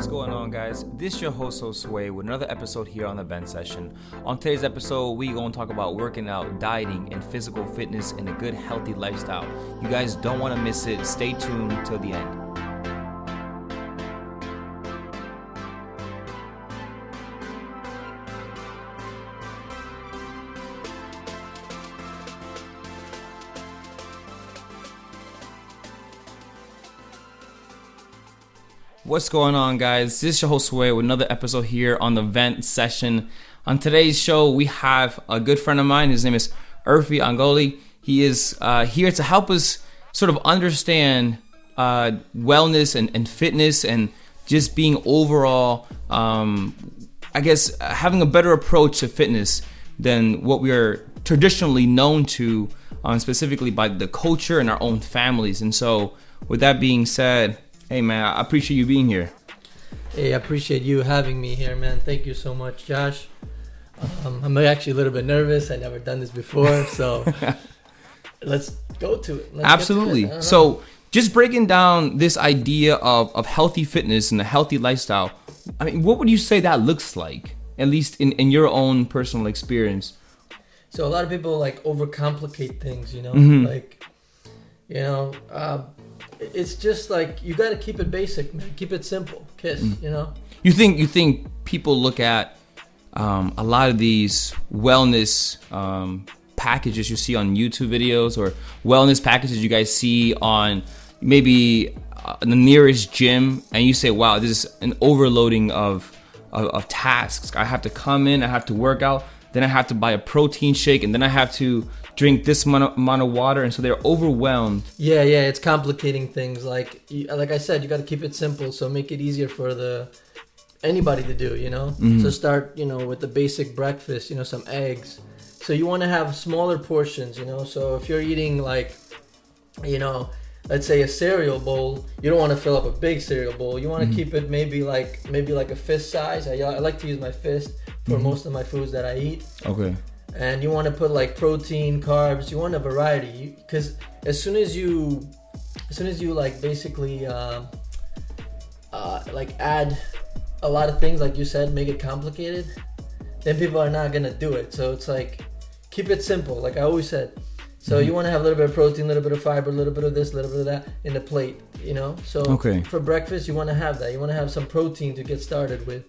What's going on, guys? This is your host, So Sway, with another episode here on the Vent Session. On today's episode, we going to talk about working out, dieting, and physical fitness and a good, healthy lifestyle. You guys don't want to miss it. Stay tuned till the end. What's going on, guys? This is your host Sway with another episode here on the Vent Session. On today's show, we have a good friend of mine. His name is Urfi Agolli. He is uh, here to help us sort of understand uh, wellness and, and, fitness and just being overall, um, I guess, having a better approach to fitness than what we are traditionally known to, um, specifically by the culture and our own families. And so, with that being said, Hey man, I appreciate you being here. Hey, I appreciate you having me here, man. Thank you so much, Josh. Um, I'm actually a little bit nervous. I never done this before, so let's go to it. Let's Absolutely. To it. So, just breaking down this idea of, of healthy fitness and a healthy lifestyle, I mean, what would you say that looks like, at least in, in your own personal experience? So, a lot of people like overcomplicate things, you know, mm-hmm. like, you know, uh, it's just like you got to keep it basic, man. Keep it simple. Kiss, mm. you know. You think you think people look at um, a lot of these wellness um, packages you see on YouTube videos or wellness packages you guys see on maybe uh, the nearest gym, and you say, "Wow, this is an overloading of, of of tasks. I have to come in, I have to work out, then I have to buy a protein shake, and then I have to." drink this amount of water, and so they're overwhelmed. Yeah, yeah, it's complicating things. Like, like I said, you got to keep it simple, so make it easier for the anybody to do. You know, mm-hmm. so start you know with the basic breakfast. You know, some eggs. So you want to have smaller portions. You know, so if you're eating like, you know, let's say a cereal bowl you don't want to fill up a big cereal bowl you want to mm-hmm. keep it maybe like maybe like a fist size I, I like to use my fist for mm-hmm. most of my foods that i eat okay and you want to put like protein, carbs. You want a variety because as soon as you, as soon as you like basically uh, uh, like add a lot of things, like you said, make it complicated, then people are not gonna do it. So it's like keep it simple, like I always said. So mm-hmm. you want to have a little bit of protein, a little bit of fiber, a little bit of this, a little bit of that in the plate, you know. So okay. for breakfast, you want to have that. You want to have some protein to get started with,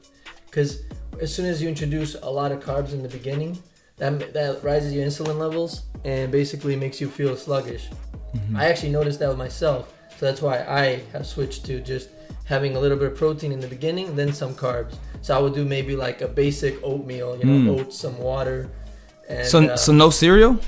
because as soon as you introduce a lot of carbs in the beginning, that that rises your insulin levels and basically makes you feel sluggish. Mm-hmm. I actually noticed that with myself, so that's why I have switched to just having a little bit of protein in the beginning, then some carbs. So I would do maybe like a basic oatmeal, you know, mm. oats, some water. And, so, uh, so no cereal?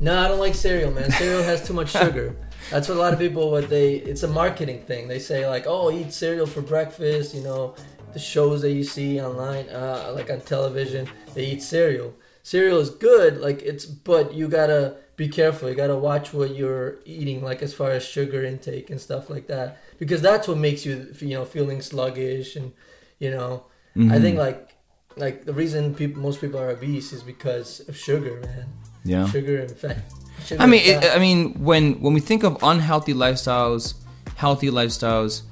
No, I don't like cereal, man. cereal has too much sugar. That's what a lot of people what they it's a marketing thing. They say like, "Oh, eat cereal for breakfast," you know, the shows that you see online uh, like on television, they eat cereal. Cereal is good like it's but you gotta be careful. You gotta watch what you're eating like as far as sugar intake and stuff like that because that's what makes you you know feeling sluggish and you know. Mm-hmm. i think like like the reason people most people are obese is because of sugar man. Yeah. Sugar and fat. Sugar i mean it, i mean when when we think of unhealthy lifestyles healthy lifestyles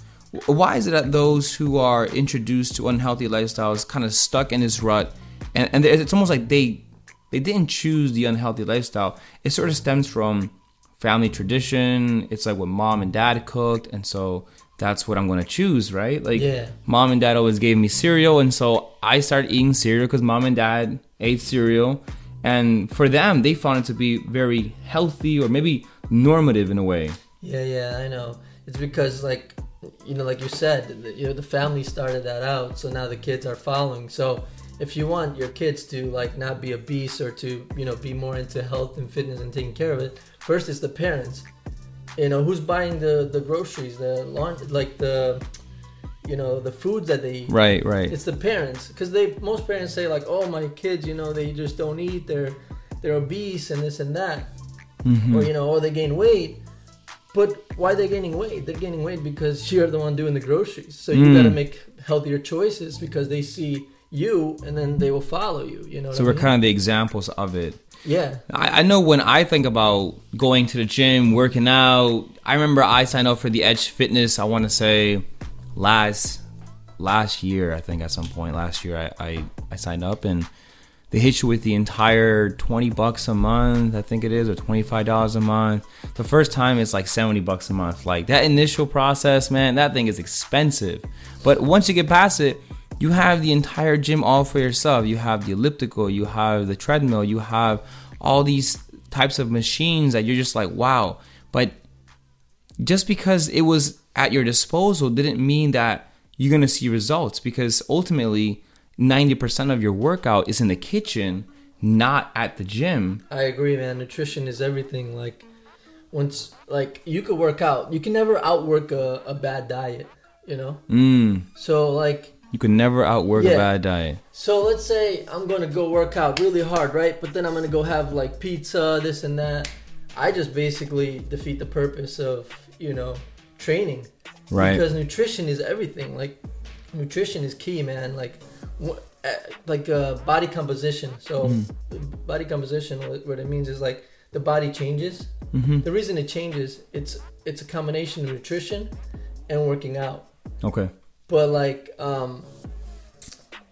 why is it that those who are introduced to unhealthy lifestyles kind of stuck in this rut and and it's almost like they they didn't choose the unhealthy lifestyle. It sort of stems from family tradition. It's like what mom and dad cooked, and so that's what I'm gonna choose, right? Like, yeah. mom and dad always gave me cereal, and so I started eating cereal because mom and dad ate cereal, and for them, they found it to be very healthy or maybe normative in a way. Yeah, yeah, I know. It's because like you know, like you said, you know, the family started that out, so now the kids are following. So if you want your kids to like not be obese or to you know be more into health and fitness and taking care of it first it's the parents. You know who's buying the the groceries the launch like the you know the foods that they eat? Right right. It's the parents because they most parents say like oh my kids you know they just don't eat they're they're obese and this and that. Mm-hmm. or you know or they gain weight but why are they gaining weight they're gaining weight because you're the one doing the groceries so you mm. got to make healthier choices because they see you and then they will follow you you know so we're I mean? kind of the examples of it yeah I, I, know when i think about going to the gym working out i remember i signed up for the edge fitness i want to say last last year, I think at some point last year, I, I, I signed up and they hit you with the entire 20 bucks a month, I think it is, or $25 a month. The first time it's like 70 bucks a month. Like that initial process, man, that thing is expensive. But once you get past it, you have the entire gym all for yourself. You have the elliptical, you have the treadmill, you have all these types of machines that you're just like, wow. But just because it was at your disposal didn't mean that you're going to see results because ultimately 90% of your workout is in the kitchen, not at the gym. I agree, man. Nutrition is everything. Like, once, like, you could work out. You can never outwork a, a bad diet, you know? Mm. So, like, You can never outwork a bad diet. so let's say I'm gonna go work out really hard, right? But then I'm gonna go have like pizza, this and that. I just basically defeat the purpose of, you know, training. Right. Because nutrition is everything. Like, nutrition is key, man. Like, like uh, body composition. So, body composition, what what it means is like the body changes. hmm The reason it changes, it's it's a combination of nutrition and working out. Okay. But like, um,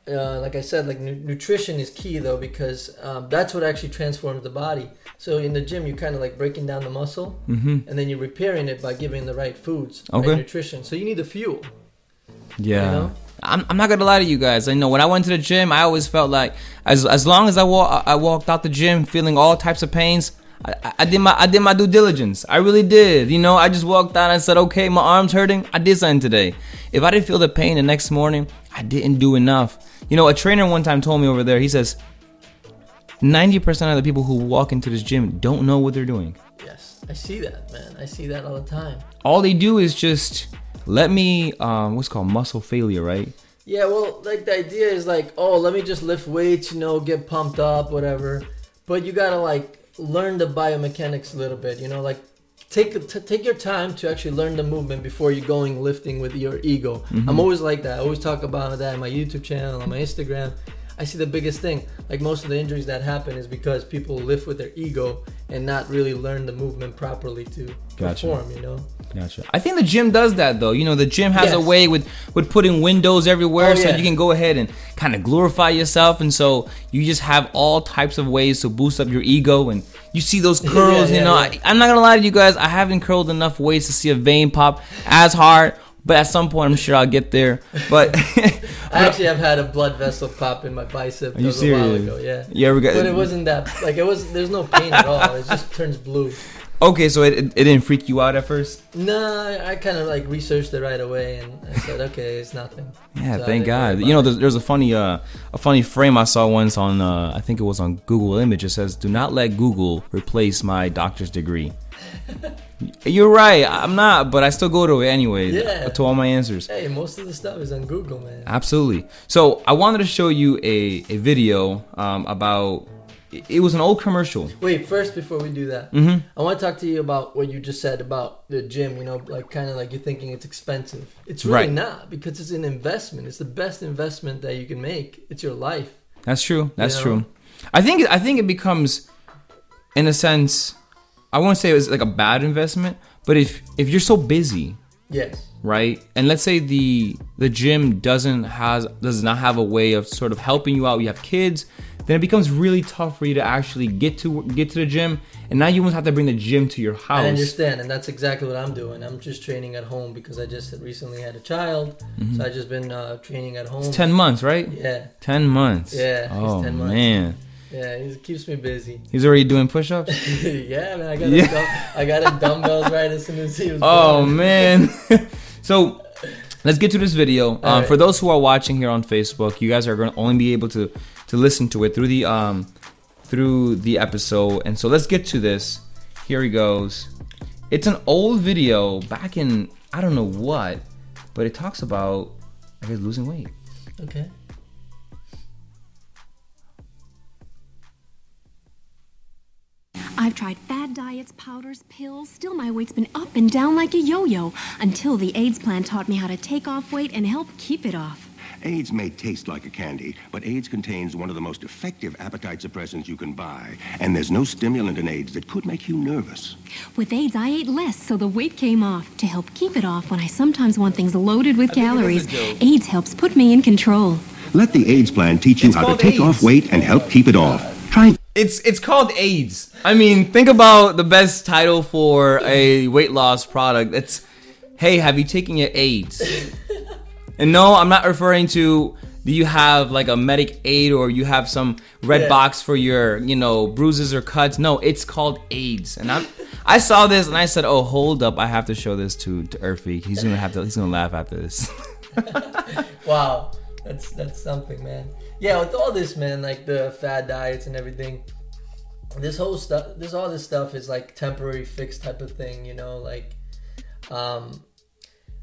uh, like I said, like nu- nutrition is key though because um, that's what actually transforms the body. So in the gym, you're kind of like breaking down the muscle, hmm and then you're repairing it by giving the right foods, Okay. right nutrition. So you need the fuel. Yeah. You know? I'm, I'm not gonna lie to you guys. I know when I went to the gym, I always felt like as as long as I walk I walked out the gym feeling all types of pains. I, I- I did my I did my due diligence. I really did. You know, I just walked out and said, okay, my arm's hurting. I did something today. If I didn't feel the pain the next morning, I didn't do enough. You know, a trainer one time told me over there. He says, ninety percent of the people who walk into this gym don't know what they're doing. Yes, I see that, man. I see that all the time. All they do is just let me um, what's called muscle failure, right? Yeah, well, like the idea is like, oh, let me just lift weights, you know, get pumped up, whatever. But you gotta like learn the biomechanics a little bit, you know, like take t- take your time to actually learn the movement before you're going lifting with your ego. I'm always like that. I always talk about that on my YouTube channel, on my Instagram. I see the biggest thing, like most of the injuries that happen, is because people lift with their ego and not really learn the movement properly to Gotcha. perform. You know. Gotcha. I think the gym does that though. You know, the gym has a way with with putting windows everywhere, Oh, so yeah. you can go ahead and kind of glorify yourself, and so you just have all types of ways to boost up your ego. And you see those curls. Yeah, you know, I, I'm not gonna lie to you guys. I haven't curled enough weights to see a vein pop as hard, but at some point I'm sure I'll get there. But I actually have had a blood vessel pop in my bicep. Are you a while ago, yeah. you ever got? But it wasn't that like it was. There's no pain at all. It just turns blue. okay, so it, it, it didn't freak you out at first. No, I, I kind of like researched it right away, and I said, okay, it's nothing. Yeah, So thank God. You know, there's, there's a funny uh, a funny frame I saw once on uh, I think it was on Google Image. It says, "Do not let Google replace my doctor's degree." You're right. I'm not, but I still go to it anyway. Yeah. To all my answers. Hey, most of the stuff is on Google, man. Absolutely. So I wanted to show you a a video um, about. it- was an old commercial. Wait, first before we do that, hmm I want to talk to you about what you just said about the gym. You know, like kind of like you're thinking it's expensive. It's really Right. not because it's an investment. It's the best investment that you can make. It's your life. That's true. That's know? true. I think I think it becomes, in a sense, I won't say it was like a bad investment, but if if you're so busy, Yes. right, and let's say the the gym doesn't has does not have a way of sort of helping you out. You have kids, then it becomes really tough for you to actually get to get to the gym, and now you almost have to bring the gym to your house. I understand, and that's exactly what I'm doing. I'm just training at home because I just recently had a child, so I just been uh, training at home. Mm-hmm. It's ten months, right? Yeah, Ten months. Yeah, Oh 10 months. man, yeah, he keeps me busy. he's already doing push-ups. yeah, man, I got Yeah. a dumb, I got a dumbbells right as soon as he was. Oh born. man. so let's get to this video. Um, Alright. For those who are watching here on Facebook, you guys are going to only be able to to listen to it through the um through the episode. And so let's get to this. Here he goes. It's an old video back in I don't know what, but it talks about I guess losing weight. Okay. I've tried fad diets, powders, pills. Still, my weight's been up and down like a yo yo until the Ayds plan taught me how to take off weight and help keep it off. Ayds may taste like a candy, but Ayds contains one of the most effective appetite suppressants you can buy. And there's no stimulant in Ayds that could make you nervous. With Ayds, I ate less, so the weight came off. To help keep it off when I sometimes want things loaded with I think it is a calories. Ayds helps put me in control. Let the Ayds plan teach you It's how to take Ayds. off weight and help keep it off. Try It's it's called Ayds. I mean, think about the best title for a weight loss product. It's hey, have you taken your Ayds? And no, I'm not referring to do you have like a medic aid or you have some red Yeah. box for your, you know, bruises or cuts. No, it's called Ayds. And I I saw this and I said, "Oh, hold up. I have to show this to to Urfi. He's going to have to he's going to laugh at this." Wow, that's that's something, man. Yeah, with all this, man, like the fad diets and everything, this whole stuff, this all this stuff is like temporary fix type of thing, you know. Like, um,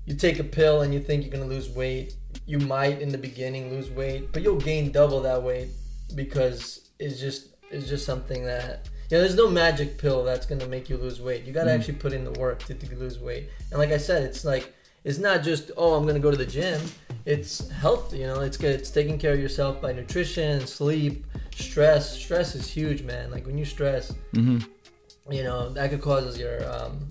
you take a pill and you think you're gonna lose weight. You might in the beginning lose weight, but you'll gain double that weight because it's just it's just something that you know. There's no magic pill that's gonna make you lose weight. You gotta actually put in the work to, to lose weight. And like I said, it's like it's not just oh I'm gonna go to the gym. It's health. You know, it's good. It's taking care of yourself by nutrition, sleep, stress. Stress is huge, man. Like when you stress, you know that could cause your um,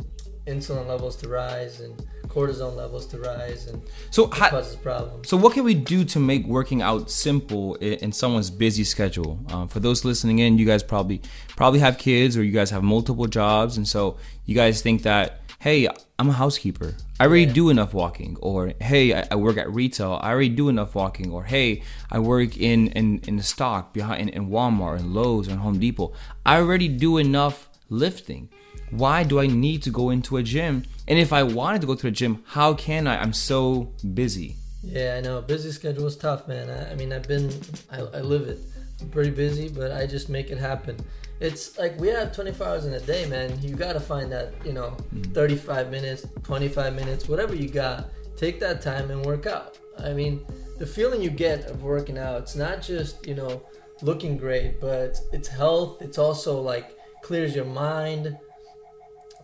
insulin levels to rise and cortisone levels to rise, and So how, causes problems. So, what can we do to make working out simple i- in someone's busy schedule? Um, for those listening in, you guys probably probably have kids or you guys have multiple jobs, and so you guys think that, hey, I'm a housekeeper. I already Yeah. do enough walking, or hey, I, I work at retail. I already do enough walking, or hey, I work in in, in the stock behind in, in Walmart and Lowe's and Home Depot. I already do enough lifting. Why do I need to go into a gym? And if I wanted to go to the gym, how can I? I'm so busy. Yeah, I know. Busy schedule is tough, man. I, I mean, I've been, I, I live it. I'm pretty busy, but I just make it happen. It's like we have 24 hours in a day, man. You got to find that, you know, mm-hmm. 35 minutes, 25 minutes, whatever you got. Take that time and work out. I mean, the feeling you get of working out, it's not just, you know, looking great, but it's health. It's also like clears your mind.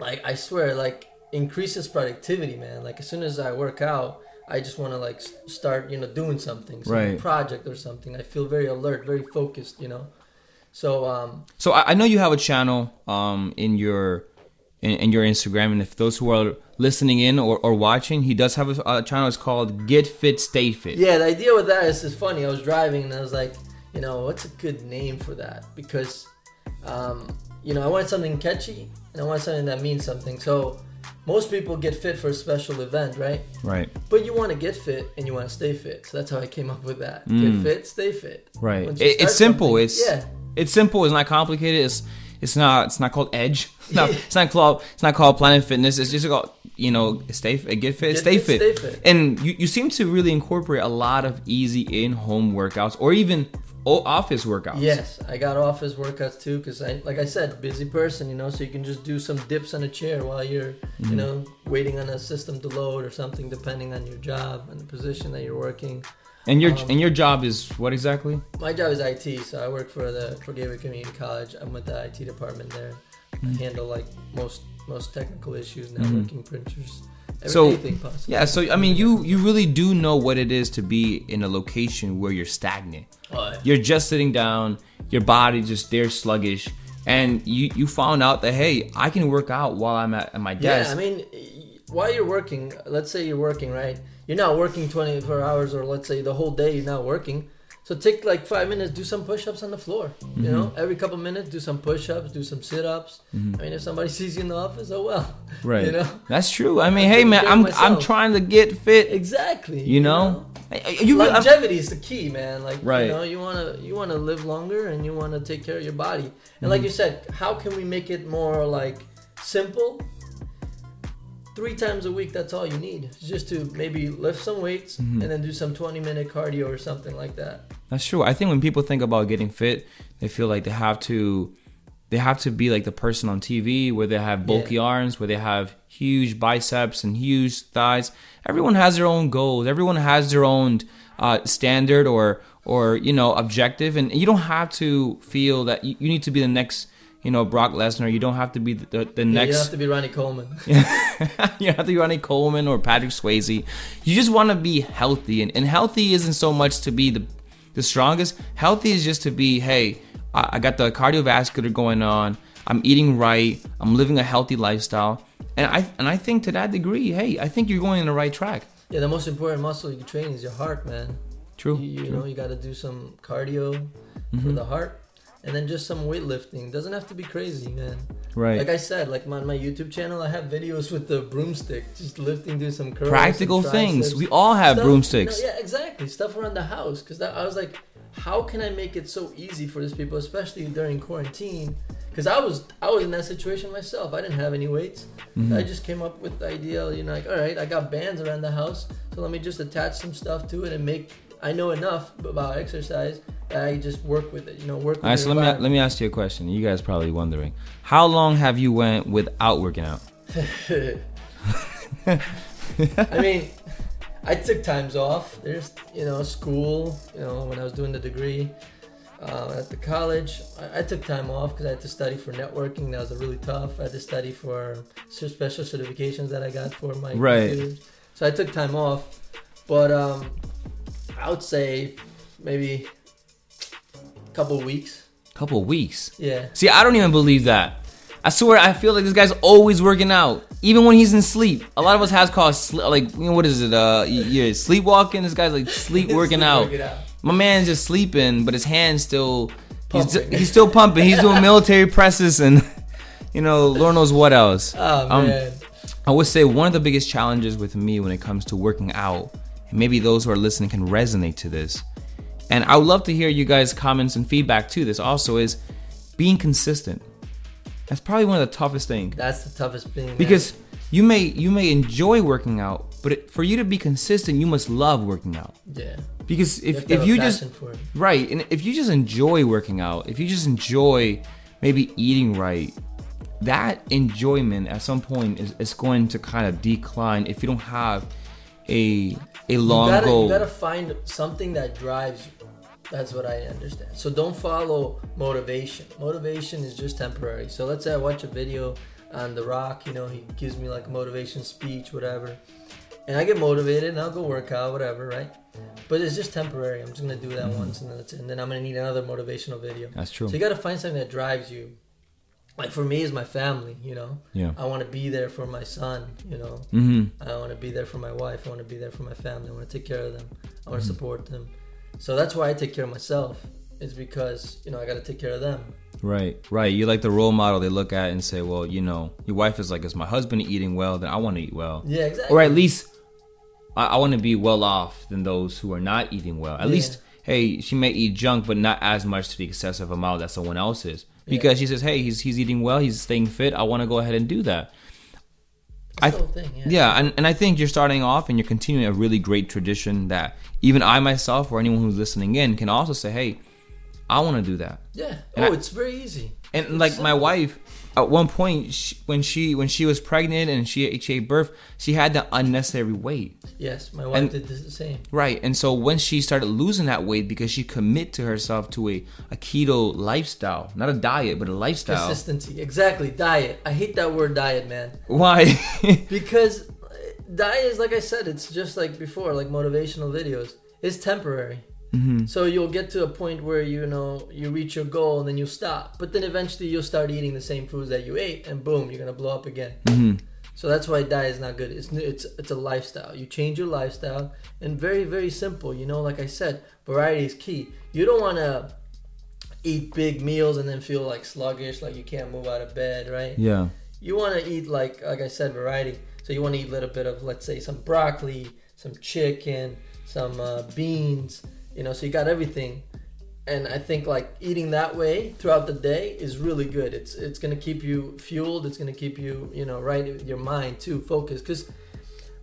Like, I swear, like, increases productivity, man. Like, as soon as I work out, I just want to like start, you know, doing something, some Right. project or something. I feel very alert, very focused, you know. So, um, So I, I know you have a channel um, in your in, in your Instagram, and if those who are listening in or, or watching, he does have a, a channel. It's called Get Fit, Stay Fit. yeah, the idea with that is, is funny. I was driving and I was like, you know, what's a good name for that? Because, um, you know, I want something catchy and I want something that means something. So, most people get fit for a special event, right? Right, But you want to get fit and you want to stay fit. So that's how I came up with that. Get fit, stay fit. Mm. right. It, it's simple. It's yeah. It's simple. It's not complicated. It's it's not it's not called Edge. It's not, it's not called it's not called Planet Fitness. It's just called you know stay fit, get fit, Get stay, fit, stay fit. And you, you seem to really incorporate a lot of easy in home workouts or even office workouts. Yes, I got office workouts too because I, like I said, busy person, you know, so you can just do some dips on a chair while you're, Mm-hmm. you know, waiting on a system to load or something, depending on your job and the position that you're working. And your Um, and your job is what exactly? My job is IT, so I work for the for Gateway Community College. I'm with the IT department there. Mm-hmm. I handle like most most technical issues, networking, printers, every- So, possible. Yeah, so I mean, you you really do know what it is to be in a location where you're stagnant. Oh, yeah. You're just sitting down, your body just there sluggish, and you you found out that hey, I can work out while I'm at, at my desk. Yeah, I mean, while you're working, let's say you're working, right? You're not working 24 hours, or let's say the whole day you're not working. So take like five minutes, do some push-ups on the floor. You know, Mm-hmm. every couple minutes, do some push-ups, do some sit-ups. I mean, if somebody sees you in the office, oh well. right. You know. That's true. I mean, I'm hey man, I'm I'm trying to get fit. Exactly. You know. You, really- I'm- longevity is the key, man. Like Right. you know, you wanna you wanna live longer and you wanna take care of your body. And Mm-hmm. like you said, how can we make it more like simple? Three times a week, that's all you need. It's just to maybe lift some weights Mm-hmm. and then do some twenty minute cardio or something like that. That's true. I think when people think about getting fit, they feel like they have to they have to be like the person on TV where they have bulky Yeah. arms, where they have huge biceps and huge thighs. Everyone has their own goals. Everyone has their own uh, standard or or you know objective, and you don't have to feel that you need to be the next you know Brock Lesnar. You don't have to be the, the, the Yeah, you have to be Ronnie Coleman. you don't have to be Ronnie Coleman or Patrick Swayze. You just want to be healthy, and, and healthy isn't so much to be the the strongest. Healthy is just to be, hey, I, I got the cardiovascular going on. I'm eating right. I'm living a healthy lifestyle, and I and I think to that degree, hey, I think you're going in the right track. Yeah, the most important muscle you can train is your heart, man. True. You, you true. Mm-hmm. know, you got to do some cardio for the heart, and then just some weightlifting. Doesn't have to be crazy, man. right. Like I said, like my, my YouTube channel, I have videos with the broomstick, just lifting, do some curls, Practical some things. We all have Stuff- broomsticks. no, yeah, exactly. Stuff around the house. Because I was like, how can I make it so easy for these people, especially during quarantine? Because I was I was in that situation myself. I didn't have any weights. Mm-hmm. I just came up with the idea, you know, like all right, I got bands around the house, so let me just attach some stuff to it and make. I know enough about exercise I just work with it. You know, work. With All right, so let me let me ask you a question. You guys probably wondering, how long have you went without working out? I mean, I took times off. There's, you know, school, you know, when I was doing the degree uh, at the college, I, I took time off because I had to study for networking. That was really tough. I had to study for special certifications that I got for my Right. computers. So I took time off. But um, I would say maybe couple weeks. couple weeks. Yeah. See, I don't even believe that. I swear, I feel like this guy's always working out, even when he's in sleep. A lot of us has called sli- like you know what is it? Uh, y- you're sleepwalking. This guy's like sleep working Sleep out. out. My man's just sleeping, but his hands still he's, he's still pumping. He's doing military presses and you know Lord knows what else. Oh, Um, man. I would say one of the biggest challenges with me when it comes to working out, and maybe those who are listening can resonate to this. And I would love to hear you guys' comments and feedback to this also is being consistent. That's probably one of the toughest things That's the toughest thing. man. because you may you may enjoy working out, but it, for you to be consistent, you must love working out. yeah. Because You if have if you just passion for it. Right. And if you just enjoy working out, if you just enjoy maybe eating right, that enjoyment at some point is, is going to kind of decline if you don't have a a long you gotta, goal. You gotta find something that drives you. That's what I understand. So don't follow motivation. Motivation is just temporary. So let's say I watch a video on The Rock, you know, he gives me like a motivation speech, whatever. And I get motivated and I'll go work out, whatever, right? But it's just temporary. I'm just gonna do that once and then that's it. And then I'm gonna need another motivational video. That's true. So you gotta find something that drives you. Like for me is my family, you know. Yeah. I want to be there for my son, you know. Mm-hmm. I want to be there for my wife. I want to be there for my family. I want to take care of them. I want to Mm-hmm. support them. So that's why I take care of myself. Is because you know I got to take care of them. Right, right. You're like the role model they look at and say, well, you know, your wife is like, is my husband eating well? Then I want to eat well. Yeah, exactly. Or at least I, I want to be well off than those who are not eating well. At Yeah. least, hey, she may eat junk, but not as much to the excessive amount that someone else is. Because she says, hey, he's he's eating well, he's staying fit. I want to go ahead and do that. I whole thing. Yeah. Yeah, and, and I think you're starting off and you're continuing a really great tradition that even I myself or anyone who's listening in can also say, hey, I want to do that. Yeah. And oh, I- it's very easy. And like my wife, at one point she, when she when she was pregnant and she, she gave birth, she had the unnecessary weight. Yes, my wife And- did the same. Right. And so when she started losing that weight because she commit to herself to a, a keto lifestyle, not a diet, but a lifestyle. Consistency. Exactly. Diet. I hate that word diet, man. Why? Because uh, diet is like I said, it's just like before, like motivational videos. It's temporary. Mm-hmm. So you'll get to a point where you know you reach your goal and then you stop. But then eventually you'll start eating the same foods that you ate, and boom, you're gonna blow up again. Mm-hmm. So that's why diet is not good. It's it's it's a lifestyle. You change your lifestyle, and very very simple. You know, like I said, variety is key. You don't want to eat big meals and then feel like sluggish, like you can't move out of bed, right? yeah. you want to eat like like I said, variety. So you want to eat a little bit of let's say some broccoli, some chicken, some uh, beans. You know, so you got everything. And I think like eating that way throughout the day is really good. It's it's gonna keep you fueled. It's gonna keep you you know right your mind too focused because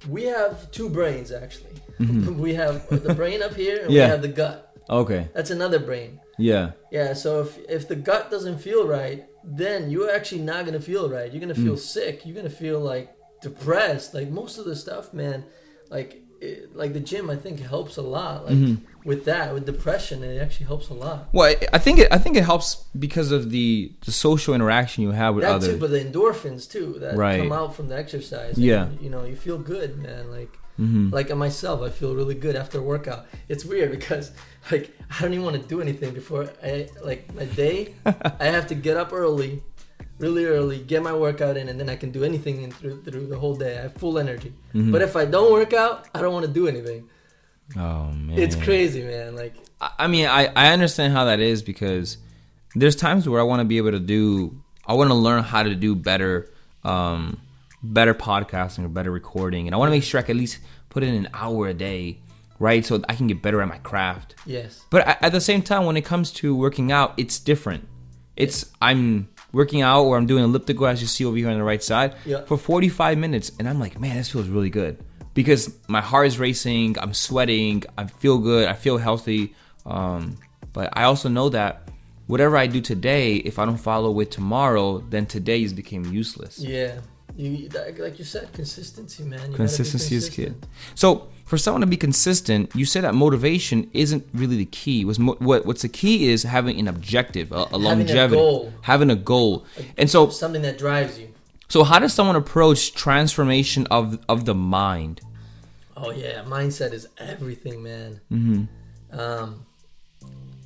we have two brains actually. we have the brain up here and Yeah. we have the gut. Okay. That's another brain. Yeah. Yeah, so if if the gut doesn't feel right, then you're actually not gonna feel right. You're gonna feel sick. You're gonna feel like depressed. Like most of the stuff, man. Like it, like the gym, I think helps a lot. Like Mm-hmm. With that, with depression, it actually helps a lot. Well, I- think it. I think it helps because of the the social interaction you have with that others. too, but the endorphins too that Right. come out from the exercise. Yeah. And, you know, you feel good, man. Like, Mm-hmm. like myself, I feel really good after a workout. It's weird because like I don't even want to do anything before I like my day. I have to get up early, really early, get my workout in, and then I can do anything in through through the whole day. I have full energy. Mm-hmm. But if I don't work out, I don't want to do anything. Oh man, It's crazy, man. Like I mean, I, I understand how that is because there's times where I want to be able to do, I want to learn how to do better, um, better podcasting or better recording, and I want to make sure I can at least put in an hour a day, right, so I can get better at my craft. yes, But at at the same time, when it comes to working out, it's different. It's I'm working out or I'm doing elliptical, as you see over here on the right side, Yeah. for 45 minutes, and I'm like, man, this feels really good because my heart is racing, I'm sweating, I feel good, I feel healthy. Um, but I also know that whatever I do today, if I don't follow with tomorrow, then today has became useless. yeah. You like you said, consistency, man. You Consistency is key. So for someone to be consistent, you said that motivation isn't really the key. Was mo- what what's the key is having an objective, a, a Having a longevity, goal. having a goal. And so Something that drives you. so how does someone approach transformation of of the mind? Oh yeah, mindset is everything, man. Mm-hmm. Um,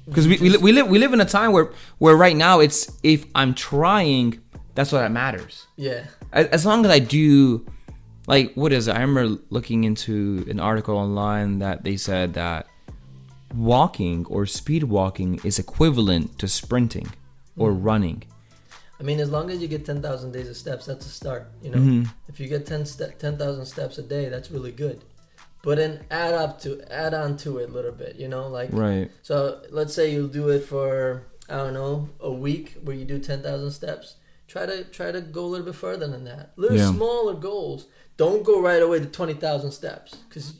Because we, we, we live we live in a time where where right now it's if I'm trying, that's what that matters. yeah, as, as long as I do, like, what is it? I remember looking into an article online that they said that walking or speed walking is equivalent to sprinting or running. I mean, as long as you get ten thousand days of steps, that's a start. You know, if you get 10 ste- 10,000 steps a day, that's really good. But then add up to add on to it a little bit. You know, like Right. So let's say you do it for I don't know a week where you do ten thousand steps. Try to try to go a little bit further than that. Little Yeah. smaller goals. Don't go right away to twenty thousand steps because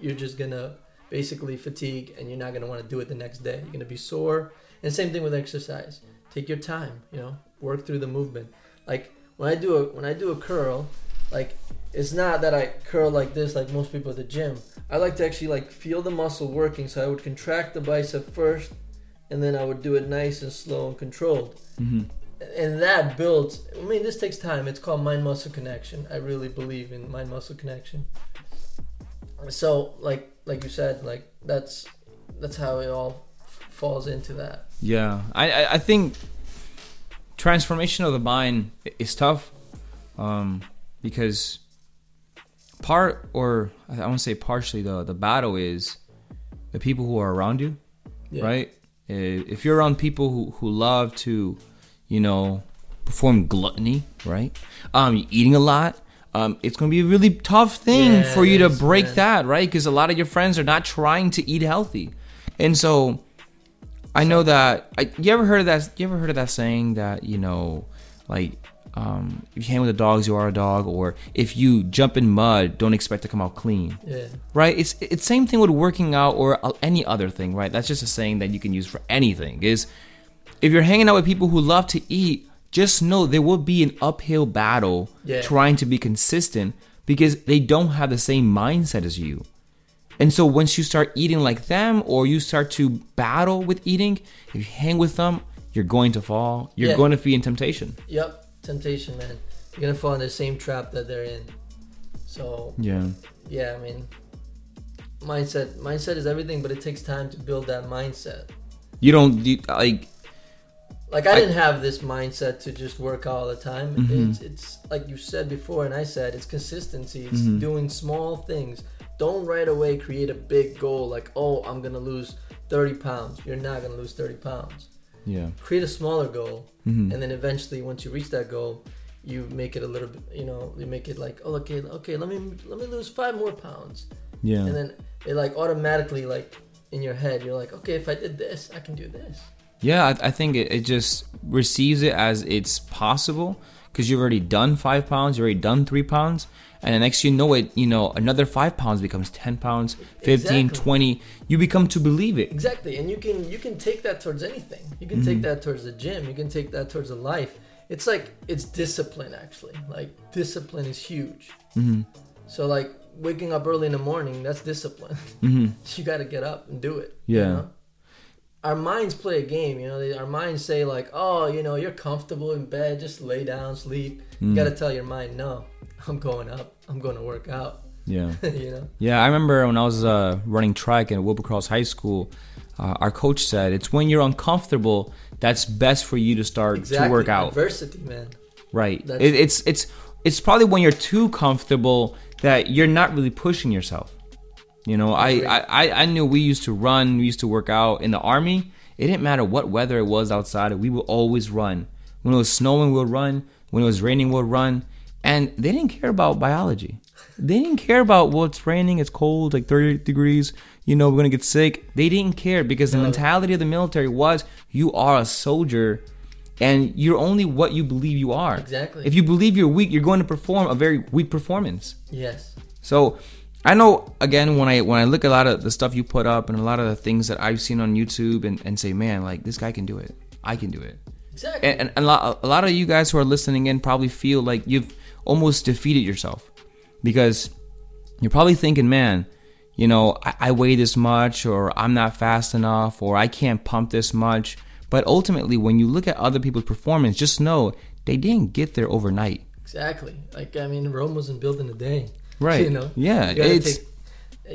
you're just gonna basically fatigue and you're not gonna want to do it the next day. You're gonna be sore. And same thing with exercise. Take your time. You know, work through the movement. Like when I do a when I do a curl, like it's not that I curl like this like most people at the gym. I like to actually like feel the muscle working. So I would contract the bicep first, and then I would do it nice and slow and controlled. And that builds. I mean, this takes time. It's called mind muscle connection. I really believe in mind muscle connection. So like like you said, like that's that's how it all f- falls into that. Yeah, I, I, I think transformation of the mind is tough um, because part, or I want to say partially, the, the battle is the people who are around you, Yeah. right? If you're around people who, who love to, you know, perform gluttony, right? Um, eating a lot. Um, it's going to be a really tough thing Yeah, for you to break man. that, right? Because a lot of your friends are not trying to eat healthy, and so I know that. I, you ever heard of that? You ever heard of that saying that you know, like, um, if you hang with the dogs, you are a dog, or if you jump in mud, don't expect to come out clean, Yeah. right? It's it's same thing with working out or uh, any other thing, right? That's just a saying that you can use for anything. Is if you're hanging out with people who love to eat, just know there will be an uphill battle Yeah. trying to be consistent because they don't have the same mindset as you. And so once you start eating like them or you start to battle with eating, if you hang with them, you're going to fall. You're Yeah. going to be in temptation. Yep. Temptation, man. You're gonna fall in the same trap that they're in. So Yeah. yeah, I mean, mindset. Mindset is everything, but it takes time to build that mindset. You don't you, like Like I, didn't have this mindset to just work out all the time. Mm-hmm. It's, it's like you said before, and I said it's consistency. It's mm-hmm. doing small things. Don't right away create a big goal like, oh, I'm gonna lose 30 pounds. You're not gonna lose 30 pounds. Yeah. Create a smaller goal, mm-hmm. and then eventually, once you reach that goal, you make it a little bit. You know, you make it like, oh, okay, okay, let me let me lose five more pounds, Yeah. and then it like automatically like in your head, you're like, okay, if I did this, I can do this. Yeah, I, I think it, it just receives it as it's possible because you've already done five pounds, you've already done three pounds, and the next you know it, you know, another five pounds becomes 10 pounds, 15, Exactly. 20. You become to believe it. Exactly, and you can you can take that towards anything. You can take that towards the gym. You can take that towards the life. It's like it's discipline actually. Like discipline is huge. So like waking up early in the morning, that's discipline. Mm-hmm. you got to get up and do it. you Yeah. know? Our minds play a game, you know. They, our minds say like, "Oh, you know, you're comfortable in bed, just lay down, sleep." You Mm. got to tell your mind, "No, I'm going up. I'm going to work out." Yeah. you know. Yeah, I remember when I was uh, running track at Wilbur Cross High School, uh, our coach said it's when you're uncomfortable that's best for you to start Exactly. to work out. Adversity, man. Right. It, it's it's it's probably when you're too comfortable that you're not really pushing yourself. You know, I, I, I- I knew we used to run, we used to work out in the army. It didn't matter what weather it was outside, we would always run. When it was snowing, we would run. When it was raining, we would run. And they didn't care about biology. They didn't care about well, it's raining, it's cold, like 30 degrees, you know, we're gonna get sick. They didn't care because the mentality of the military was you are a soldier and you're only what you believe you are. Exactly. If you believe you're weak, you're going to perform a very weak performance. Yes. So I know again when I when I look at a lot of the stuff you put up and a lot of the things that I've seen on YouTube and, and say, man, like this guy can do it. I can do it. Exactly. And, and a, lot, a lot of you guys who are listening in probably feel like you've almost defeated yourself because you're probably thinking, man, you know, I, I weigh this much, or I'm not fast enough, or I can't pump this much. But ultimately, when you look at other people's performance, just know they didn't get there overnight. Exactly. Like I mean, Rome wasn't built in a day. Right. You know. Yeah, You it's- take-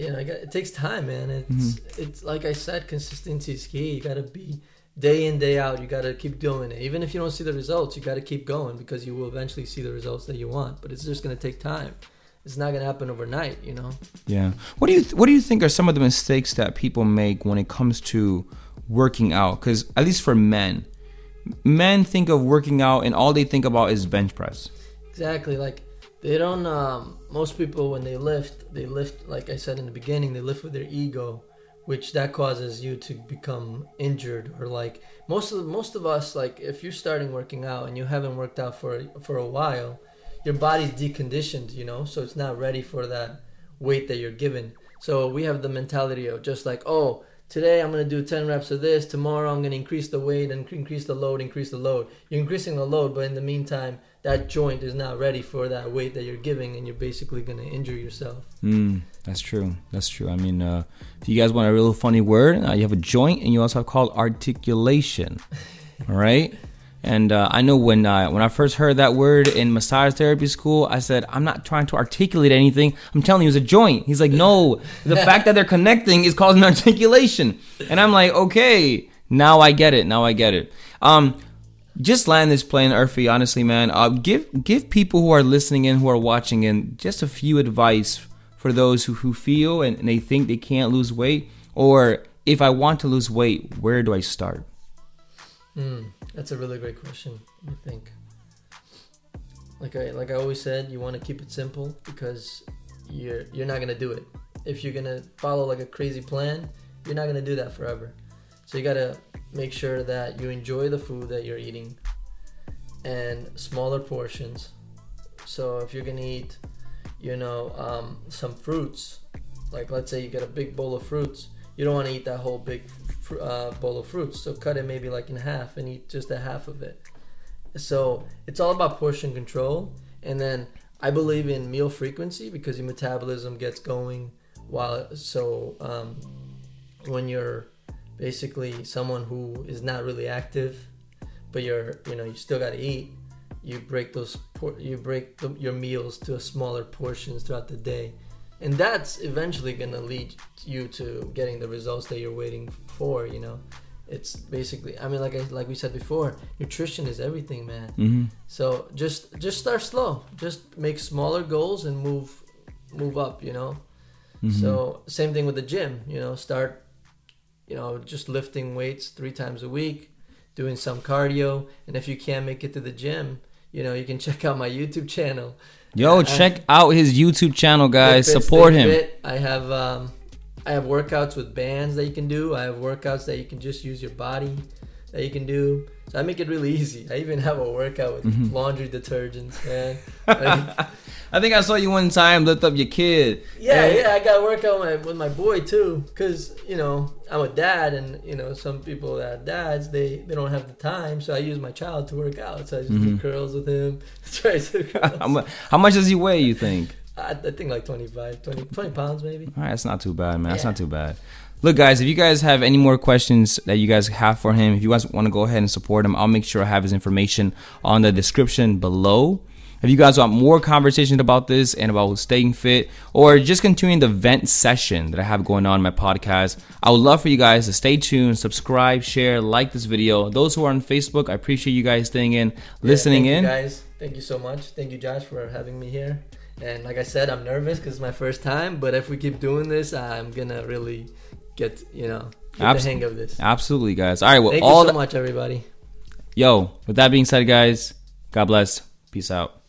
you know, got- it takes time, man. It's Mm-hmm. it's like I said, consistency is key. You gotta be day in day out. You gotta keep doing it. Even if you don't see the results, you gotta keep going because you will eventually see the results that you want. But it's just gonna take time. It's not gonna happen overnight. You know. Yeah. What do you What do you think are some of the mistakes that people make when it comes to working out? Because at least for men, men think of working out and all they think about is bench press. Exactly. Like they don't. Um, most people when they lift, they lift like I said in the beginning. They lift with their ego, which that causes you to become injured or like most of most of us. Like if you're starting working out and you haven't worked out for for a while, your body's deconditioned. You know, so it's not ready for that weight that you're given. So we have the mentality of just like oh. Today I'm gonna do 10 reps of this. Tomorrow I'm gonna increase the weight and increase the load, increase the load. You're increasing the load, but in the meantime, that joint is not ready for that weight that you're giving, and you're basically gonna injure yourself. Mm, that's true. That's true. I mean, uh, if you guys want a real funny word, uh, you have a joint, and you also have called articulation. All right. And uh, I know when uh, when I first heard that word in massage therapy school, I said, "I'm not trying to articulate anything. I'm telling you, it's a joint." He's like, "No, the fact that they're connecting is causing articulation." And I'm like, "Okay, now I get it. Now I get it." Um, just land this plane, Urfi. Honestly, man, uh, give give people who are listening in, who are watching in, just a few advice for those who, who feel and, and they think they can't lose weight, or if I want to lose weight, where do I start? Mm, that's a really great question. I think. Like I like I always said, you want to keep it simple because you're you're not gonna do it. If you're gonna follow like a crazy plan, you're not gonna do that forever. So you gotta make sure that you enjoy the food that you're eating, and smaller portions. So if you're gonna eat, you know, um, some fruits, like let's say you get a big bowl of fruits, you don't want to eat that whole big fr- uh, bowl of fruits. So cut it maybe like in half and eat just a half of it. So it's all about portion control. And then I believe in meal frequency because your metabolism gets going while so um, when you're basically someone who is not really active, but you're you know you still got to eat. You break those por- you break the, your meals to smaller portions throughout the day, and that's eventually gonna lead you to getting the results that you're waiting for. You know, it's basically I mean like I, like we said before, nutrition is everything, man. Mm-hmm. So just just start slow. Just make smaller goals and move move up, you know. So same thing with the gym, you know, start you know, just lifting weights 3 times a week, doing some cardio, and if you can't make it to the gym, you know, you can check out my YouTube channel. Yo, I- check out his YouTube channel, guys. Support him. Fit. I have um, I have workouts with bands that you can do. I have workouts that you can just use your body that you can do. So I make it really easy. I even have a workout with Mm-hmm. laundry detergents, man. Like, I think I saw you one time lift up your kid. yeah, And- yeah. I got to work out with my, with my boy too, cause you know I'm a dad, and you know some people that are dads they they don't have the time, so I use my child to work out. So I just do curls with him, try to curls. How much does he weigh? You think? I, I think like 25, 20, 20 pounds maybe. All right, that's not too bad, man. That's not too bad. Look, guys, if you guys have any more questions that you guys have for him, if you guys want to go ahead and support him, I'll make sure I have his information on the description below. If you guys want more conversations about this and about staying fit or just continuing the vent session that I have going on in my podcast, I would love for you guys to stay tuned, subscribe, share, like this video. Those who are on Facebook, I appreciate you guys staying in, listening yeah, in. You guys, thank you so much. Thank you, Josh, for having me here. And like I said, I'm nervous because it's my first time. But if we keep doing this, I'm gonna really get you know get Abs- the hang of this. Absolutely, guys. All right, well, Thank all you so the- much, everybody. yo, with that being said, guys, God bless. Peace out.